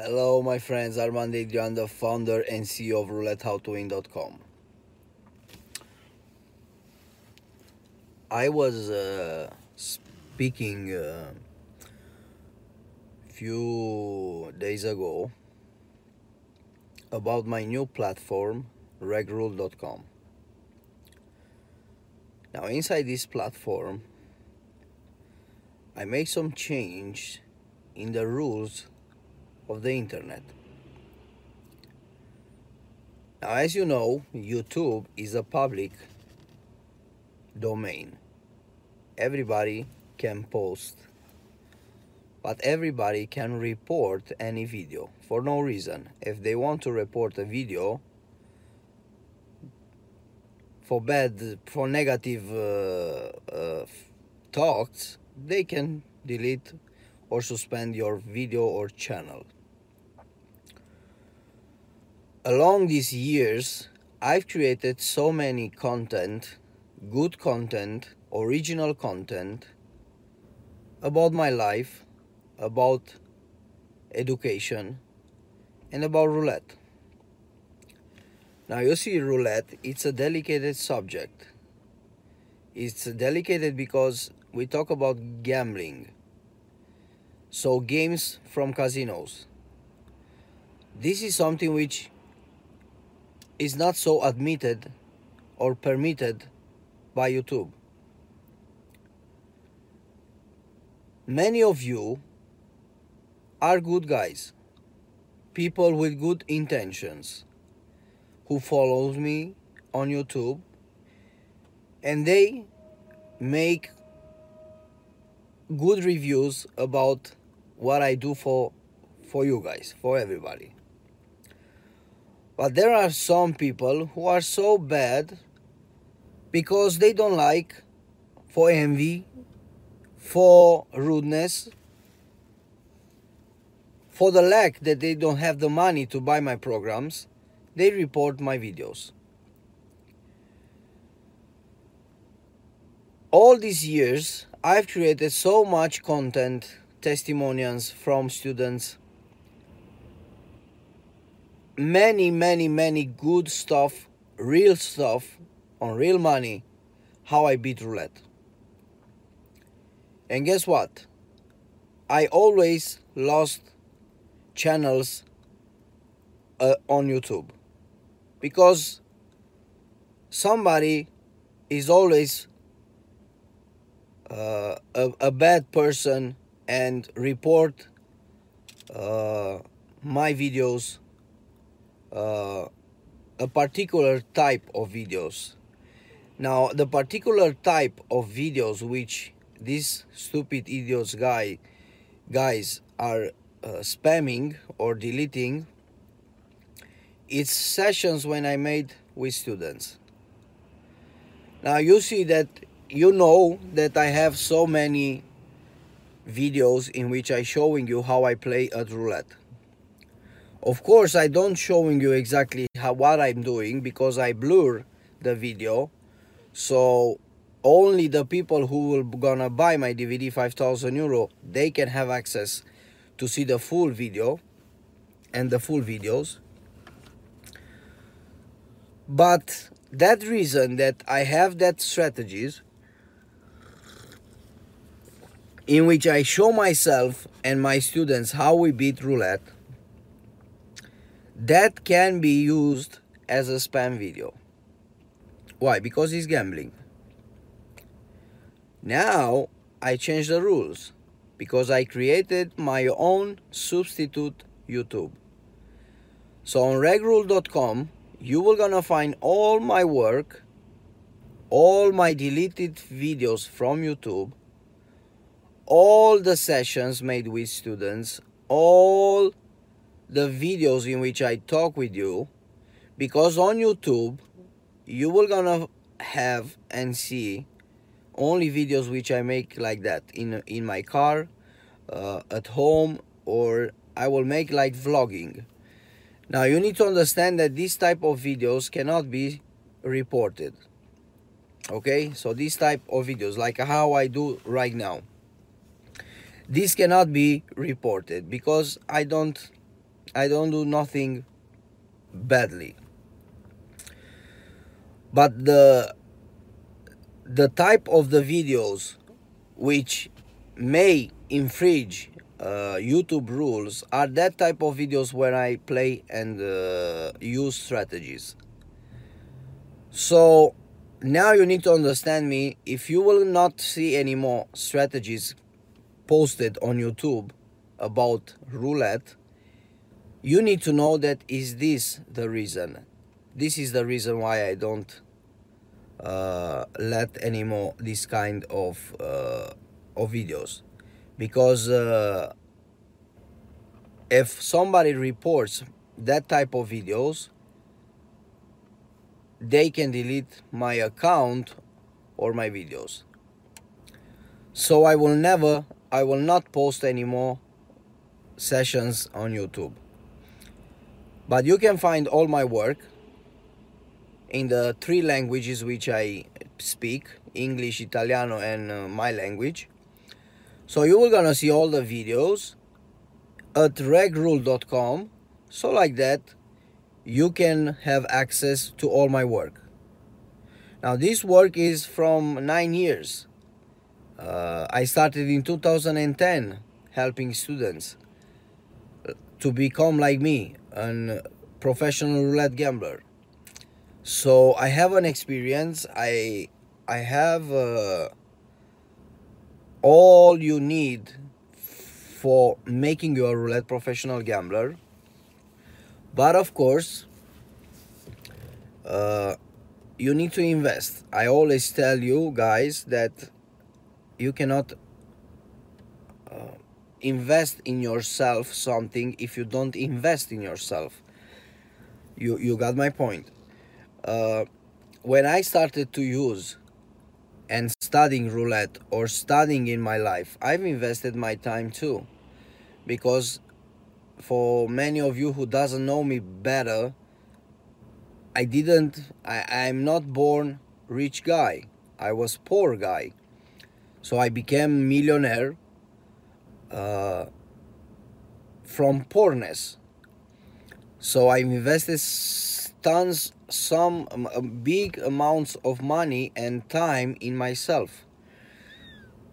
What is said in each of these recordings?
Hello, my friends. Armand Adrian, the founder and CEO of RouletteHowToWin.com. I was uh, speaking a uh, few days ago about my new platform, regrule.com. Now, inside this platform, I made some change in the rules of the internet. Now, as you know, YouTube is a public domain. Everybody can post, but everybody can report any video for no reason. If they want to report a video for bad, for negative uh, uh, talks, they can delete or suspend your video or channel along these years, I've created so many content, good content, original content about my life, about education, and about roulette. Now, you see, roulette, it's a delicate subject. It's delicate because we talk about gambling. So, games from casinos. This is something which is not so admitted or permitted by YouTube. Many of you are good guys, people with good intentions who follows me on YouTube and they make good reviews about what I do for for you guys, for everybody. But there are some people who are so bad because they don't like for envy, for rudeness, for the lack that they don't have the money to buy my programs, they report my videos. All these years, I've created so much content, testimonials from students, many, many, many good stuff, real stuff on real money, how I beat roulette. And guess what? I always lost channels uh, on YouTube because somebody is always uh, a, a, bad person and report uh, my videos uh, a particular type of videos. Now, the particular type of videos which these stupid idiots guy guys are uh, spamming or deleting it's sessions when I made with students. Now you see that you know that I have so many videos in which I showing you how I play at roulette. Of course, I don't showing you exactly how, what I'm doing because I blur the video. So only the people who will gonna buy my DVD 5000 euro, they can have access to see the full video and the full videos. But that reason that I have that strategies in which I show myself and my students how we beat roulette that can be used as a spam video. Why? Because he's gambling. Now I changed the rules because I created my own substitute YouTube. So on regrule.com, you will gonna find all my work, all my deleted videos from YouTube, all the sessions made with students, all the videos in which I talk with you because on YouTube you will gonna have and see only videos which I make like that in in my car uh, at home or I will make like vlogging. Now you need to understand that this type of videos cannot be reported. Okay? So this type of videos like how I do right now this cannot be reported because I don't I don't do nothing badly. But the the type of the videos which may infringe uh, YouTube rules are that type of videos where I play and uh, use strategies. So now you need to understand me. If you will not see any more strategies posted on YouTube about roulette, you need to know that is this the reason. This is the reason why I don't uh, let anymore this kind of uh, of videos. Because uh, if somebody reports that type of videos they can delete my account or my videos. So i will never i will not post anymore sessions on youtube but you can find all my work in the three languages which i speak english italiano and uh, my language so you are gonna see all the videos at regrule.com. So like that, you can have access to all my work. Now this work is from nine years. Uh, I started in 2010 helping students to become like me, a professional roulette gambler. So I have an experience. I I have. Uh, all you need for making you a roulette professional gambler. But of course, uh, you need to invest. I always tell you guys that you cannot uh, invest in yourself something if you don't invest in yourself. You you got my point. Uh, when I started to use and studying roulette or studying in my life i've invested my time too because for many of you who doesn't know me better i didn't I, i'm not born rich guy i was poor guy so i became millionaire uh, from poorness. So i invested tons some um, big amounts of money and time in myself.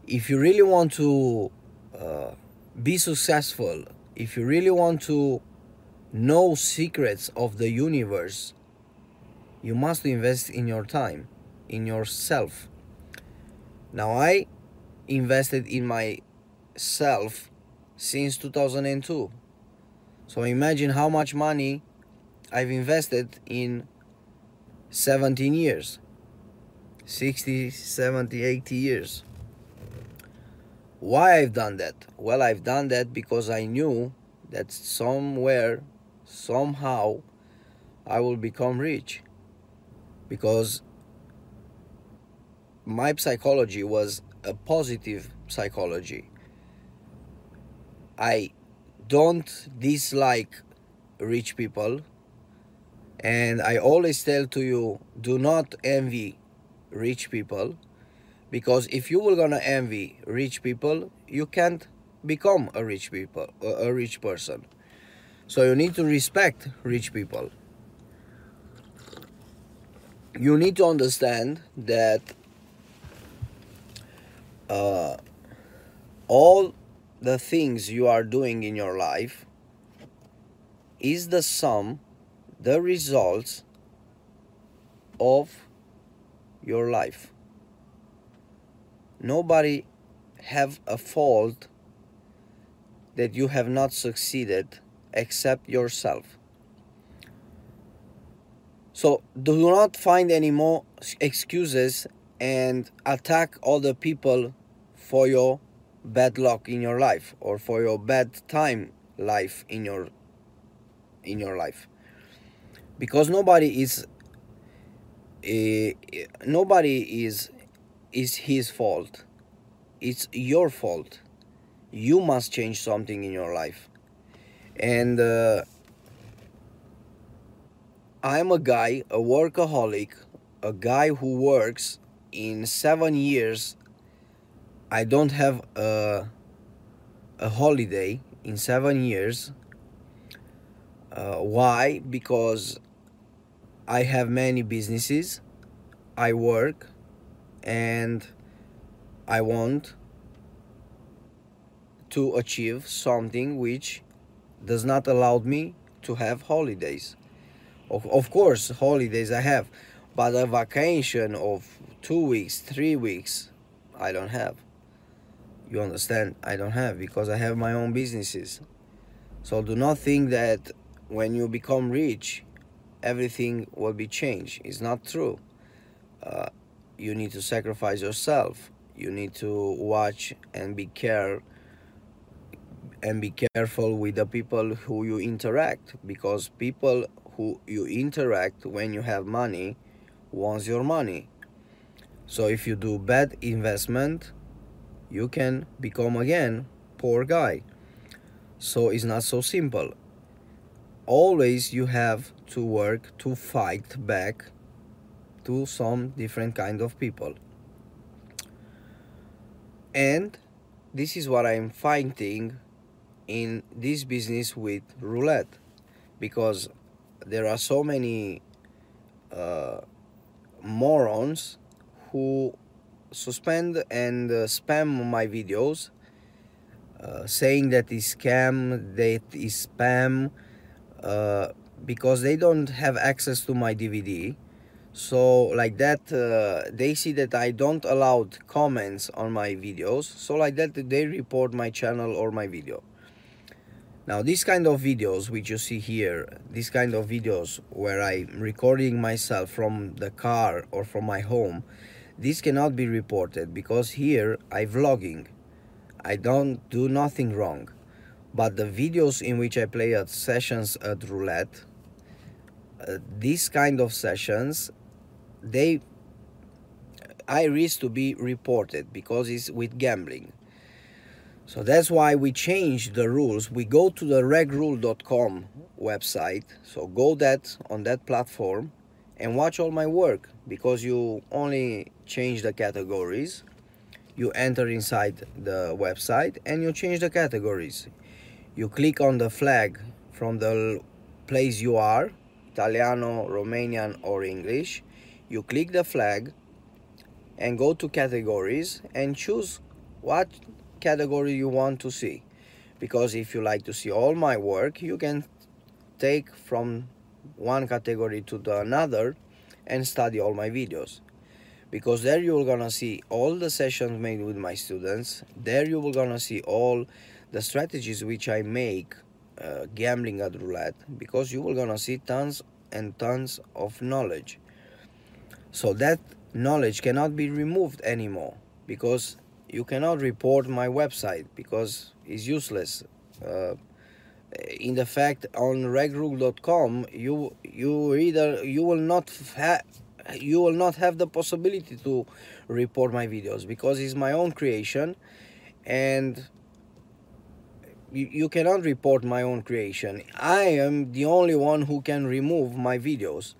If you really want to uh, be successful if you really want to know secrets of the universe you must invest in your time in yourself. Now i invested in myself since 2002 so imagine how much money i've invested in 17 years. 60 70 80 years. Why i've done that? Well i've done that because i knew that somewhere somehow i will become rich. Because my psychology was a positive psychology i don't dislike rich people and I always tell to you, do not envy rich people because if you were gonna envy rich people, you can't become a rich people, a rich person. So you need to respect rich people. You need to understand that uh, all the things you are doing in your life is the sum the results of your life. Nobody have a fault that you have not succeeded except yourself. So do not find any more excuses and attack other people for your bad luck in your life or for your bad time life in your in your life. Because nobody is uh, nobody is is his fault. It's your fault. You must change something in your life. And uh, i'm a guy a workaholic a guy who works in seven years i don't have a, a holiday in seven years Uh, why? Because I have many businesses, I work, and I want to achieve something which does not allow me to have holidays. Of, of course, holidays I have, but a vacation of two weeks, three weeks, I don't have. You understand? I don't have because I have my own businesses. So do not think that when you become rich, everything will be changed. It's not true. Uh, you need to sacrifice yourself. You need to watch and be care and be careful with the people who you interact because people who you interact when you have money wants your money. So if you do bad investment, you can become again poor guy. So it's not so simple. Always you have to work to fight back to some different kind of people. And this is what I'm fighting in this business with roulette because there are so many uh, morons who suspend and uh, spam my videos uh, saying that is scam that is spam uh, because they don't have access to my dvd so like that uh, they see that i don't allow comments on my videos. So like that they report my channel or my video. Now this kind of videos which you see here this kind of videos where i'm recording myself from the car or from my home this cannot be reported because here i vlogging i don't do nothing wrong but the videos in which i play at sessions at roulette uh, these kind of sessions they i risk to be reported because it's with gambling so that's why we changed the rules. We go to the regrule.com website. So go that on that platform and watch all my work because you only change the categories. You enter inside the website and you change the categories. You click on the flag from the place you are, Italiano, Romanian or English. You click the flag and go to categories and choose what category you want to see because if you like to see all my work you can take from one category to the another and study all my videos. Because there you're gonna see all the sessions made with my students. There you will gonna see all the strategies which i make uh, gambling at roulette. Because you will gonna see tons and tons of knowledge. So that knowledge cannot be removed anymore. Because you cannot report my website because it's useless. Uh, in the fact on regrule.com you you either you will not have you will not have the possibility to report my videos because it's my own creation and you, you cannot report my own creation. I am the only one who can remove my videos.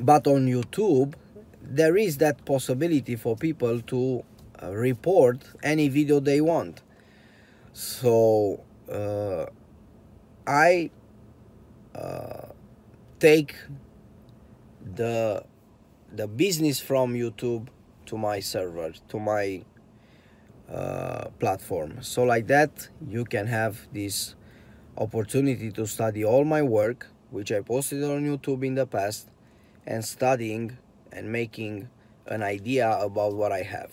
But on youtube there is that possibility for people to uh, report any video they want. So uh, I uh, take the the business from YouTube to my server to my uh, platform. So like that you can have this opportunity to study all my work which I posted on YouTube in the past and studying and making an idea about what I have.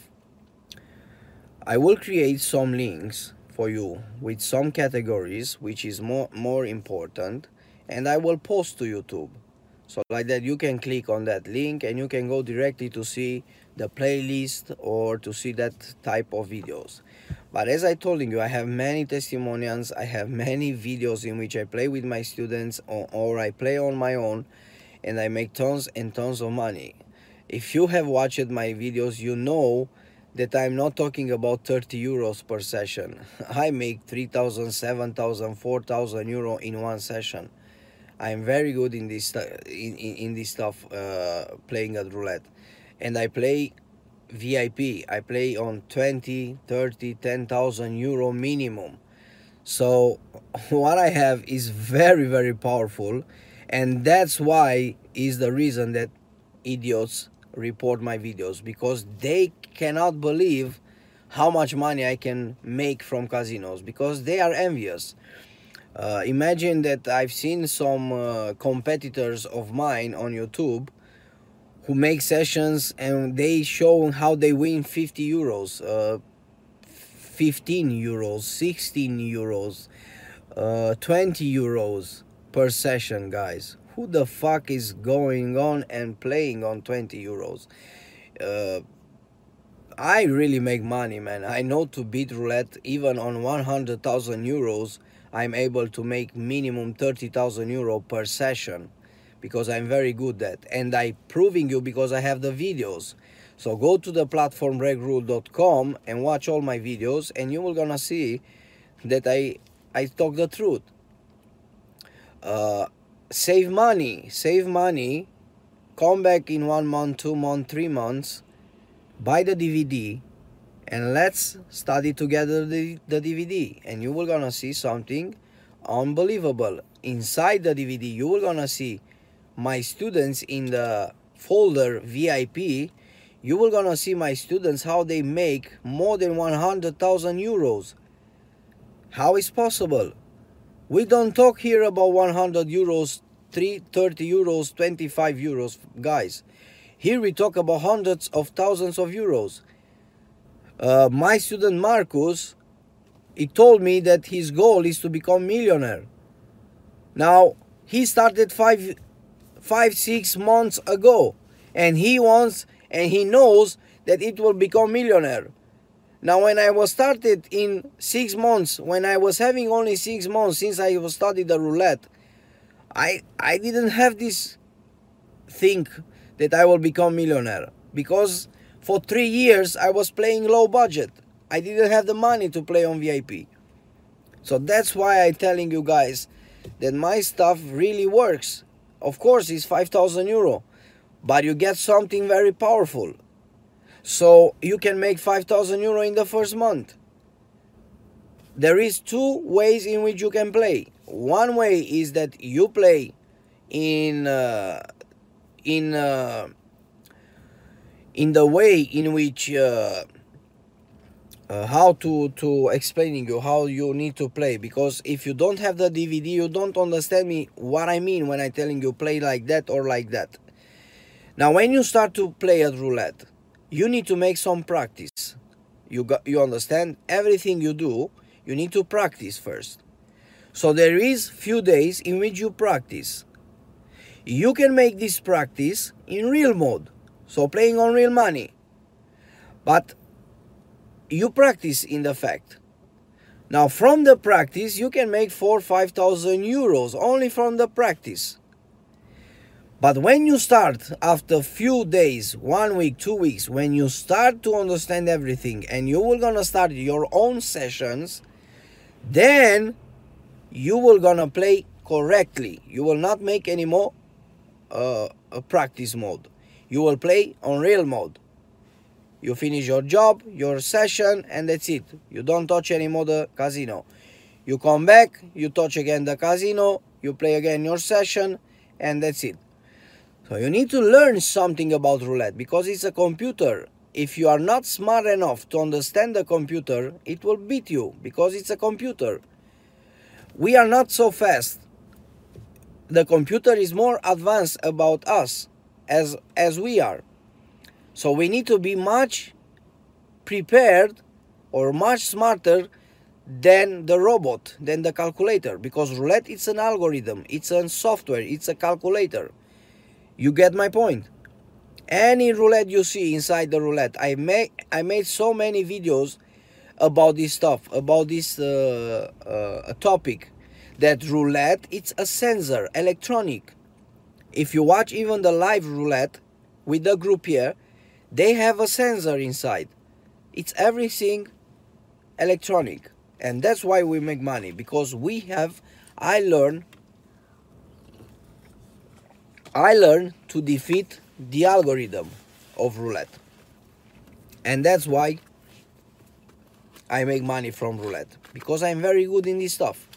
I will create some links for you with some categories which is more more important and I will post to YouTube. So like that you can click on that link and you can go directly to see the playlist or to see that type of videos. But as I told you I have many testimonials I have many videos in which I play with my students or, or I play on my own and I make tons and tons of money. If you have watched my videos you know that I'm not talking about 30 euros per session. I make 3,000, 7,000, 4,000 euro in one session. I'm very good in this in, in, in this stuff uh, playing at roulette and I play VIP. I play on 20, 30, 10,000 euro minimum. So what I have is very very powerful and that's why is the reason that idiots report my videos because they cannot believe how much money I can make from casinos because they are envious. Uh, imagine that I've seen some uh, competitors of mine on YouTube who make sessions and they show how they win 50 euros, uh, 15 euros, 16 euros, uh, 20 euros per session, guys. Who the fuck is going on and playing on 20 euros? Uh, I really make money, man. I know to beat roulette even on 100,000 euros. I'm able to make minimum 30,000 euro per session because I'm very good at and I proving you because I have the videos. So go to the platform regrule.com and watch all my videos and you will gonna see that I I talk the truth. Uh, save money, save money, come back in one month, two months, three months, buy the DVD and let's study together the, the DVD and you will gonna see something unbelievable. Inside the DVD you will gonna see my students in the folder VIP you will gonna see my students how they make more than 100,000 euros. How is possible? We don't talk here about 100 euros, 3, 30 euros, 25 euros, guys. Here we talk about hundreds of thousands of euros. Uh, my student Marcus, he told me that his goal is to become millionaire. Now, he started five, five, six months ago, and he wants and he knows that it will become millionaire. Now, when I was started in six months, when I was having only six months since I was studied the roulette, I I didn't have this think that I will become millionaire because for three years I was playing low budget. I didn't have the money to play on VIP. So that's why I'm telling you guys that my stuff really works. Of course, it's 5,000 euro, but you get something very powerful. So you can make 5,000 euro in the first month. There is two ways in which you can play. One way is that you play in uh, in uh, in the way in which uh, uh, how to to explaining you how you need to play because if you don't have the DVD you don't understand me what I mean when I telling you play like that or like that now when you start to play at roulette you need to make some practice. You got you understand? Everything you do you need to practice first. So there is few days in which you practice. You can make this practice in real mode so playing on real money. But you practice in the fact. Now from the practice you can make four five thousand euros only from the practice but when you start after few days, one week, two weeks, when you start to understand everything and you will gonna start your own sessions, then you will gonna play correctly. You will not make any more uh, a practice mode. You will play on real mode. You finish your job, your session, and that's it. You don't touch anymore the casino. You come back, you touch again the casino, you play again your session, and that's it. So you need to learn something about roulette because it's a computer. If you are not smart enough to understand the computer, it will beat you because it's a computer. We are not so fast. The computer is more advanced about us as as we are. So we need to be much prepared or much smarter than the robot, than the calculator because roulette it's an algorithm, it's a software, it's a calculator. You get my point? Any roulette you see inside the roulette, I made I made so many videos about this stuff, about this uh, uh, topic, that roulette it's a sensor, electronic. If you watch even the live roulette with the group here, they have a sensor inside. It's everything electronic, and that's why we make money because we have. I learned I learned to defeat the algorithm of roulette. And that's why I make money from roulette? Because I'm very good in this stuff.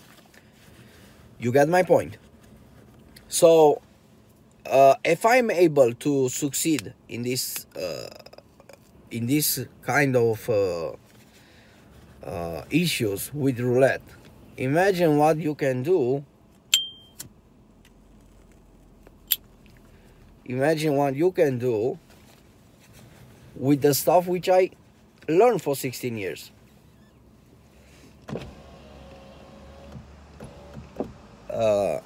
You get my point. So, uh, if I'm able to succeed in this uh, in this kind of uh, uh issues with roulette, imagine what you can do. Imagine what you can do with the stuff which I learned for 16 years. Uh,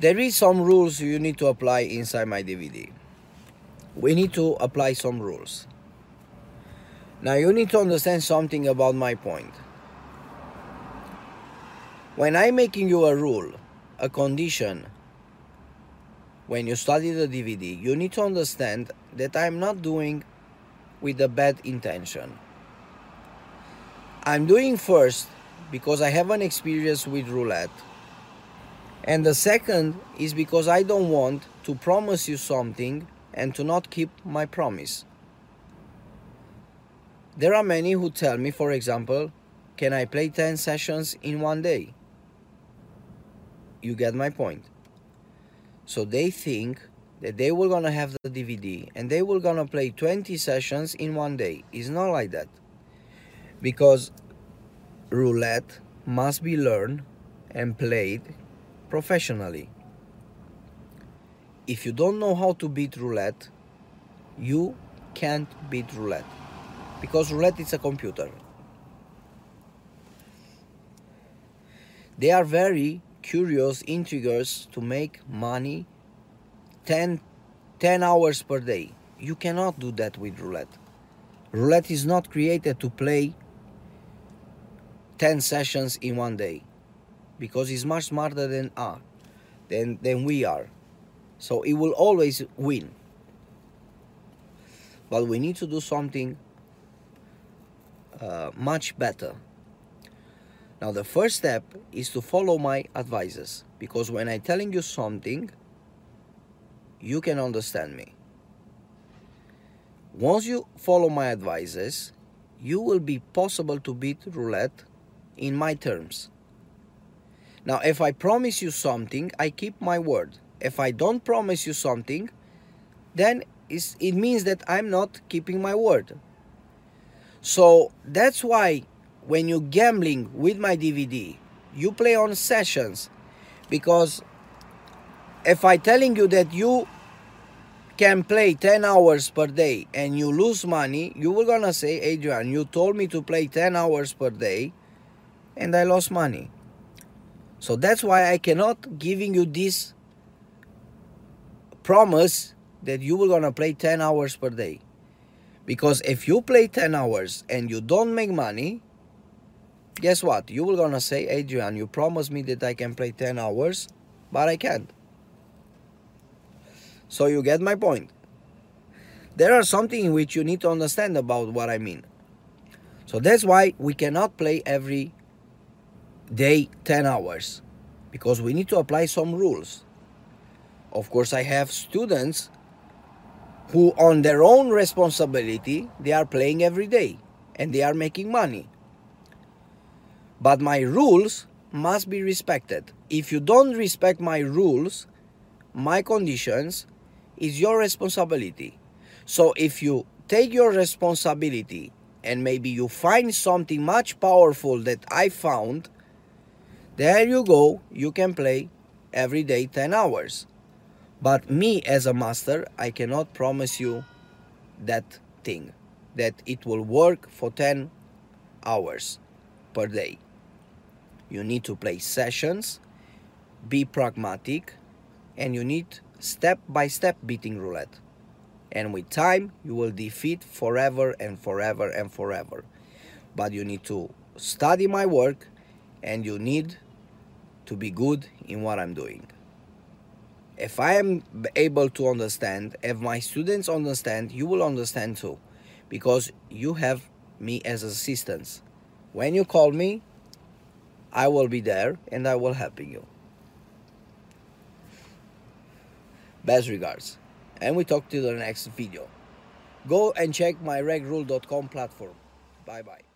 there is some rules you need to apply inside my DVD. We need to apply some rules. Now you need to understand something about my point. When I'm making you a rule, a condition, when you study the DVD, you need to understand that I'm not doing with a bad intention. I'm doing first because I have an experience with roulette. And the second is because I don't want to promise you something and to not keep my promise. There are many who tell me, for example, can I play 10 sessions in one day? You get my point. So they think that they were gonna have the DVD and they were gonna play 20 sessions in one day. It's not like that. Because roulette must be learned and played professionally. If you don't know how to beat roulette, you can't beat roulette. Because roulette is a computer. They are very curious intriguers to make money 10, 10 hours per day. You cannot do that with roulette. Roulette is not created to play 10 sessions in one day because it's much smarter than uh, than, than we are. So it will always win. But we need to do something uh, much better now the first step is to follow my advices because when I'm telling you something, you can understand me. Once you follow my advices, you will be possible to beat roulette in my terms. Now, if I promise you something, I keep my word. If I don't promise you something, then it means that I'm not keeping my word. So that's why when you're gambling with my DVD, you play on sessions because if I telling you that you can play 10 hours per day and you lose money, you were gonna say, Adrian, you told me to play 10 hours per day and I lost money. So that's why I cannot giving you this promise that you were gonna play 10 hours per day. Because if you play 10 hours and you don't make money, guess what? You were gonna say, Adrian, you promised me that I can play 10 hours, but I can't. So you get my point. There are something which you need to understand about what I mean. So that's why we cannot play every day 10 hours because we need to apply some rules. Of course, I have students who on their own responsibility, they are playing every day and they are making money. But my rules must be respected. If you don't respect my rules, my conditions, is your responsibility. So if you take your responsibility and maybe you find something much powerful that I found, there you go, you can play every day 10 hours. But me as a master, I cannot promise you that thing, that it will work for 10 hours per day. You need to play sessions, be pragmatic, and you need step by step beating roulette. And with time, you will defeat forever and forever and forever. But you need to study my work and you need to be good in what I'm doing. If I am able to understand, if my students understand, you will understand too. Because you have me as assistants. When you call me, I will be there and I will help you. Best regards. And we talk to the next video. Go and check my regrule.com platform. Bye bye.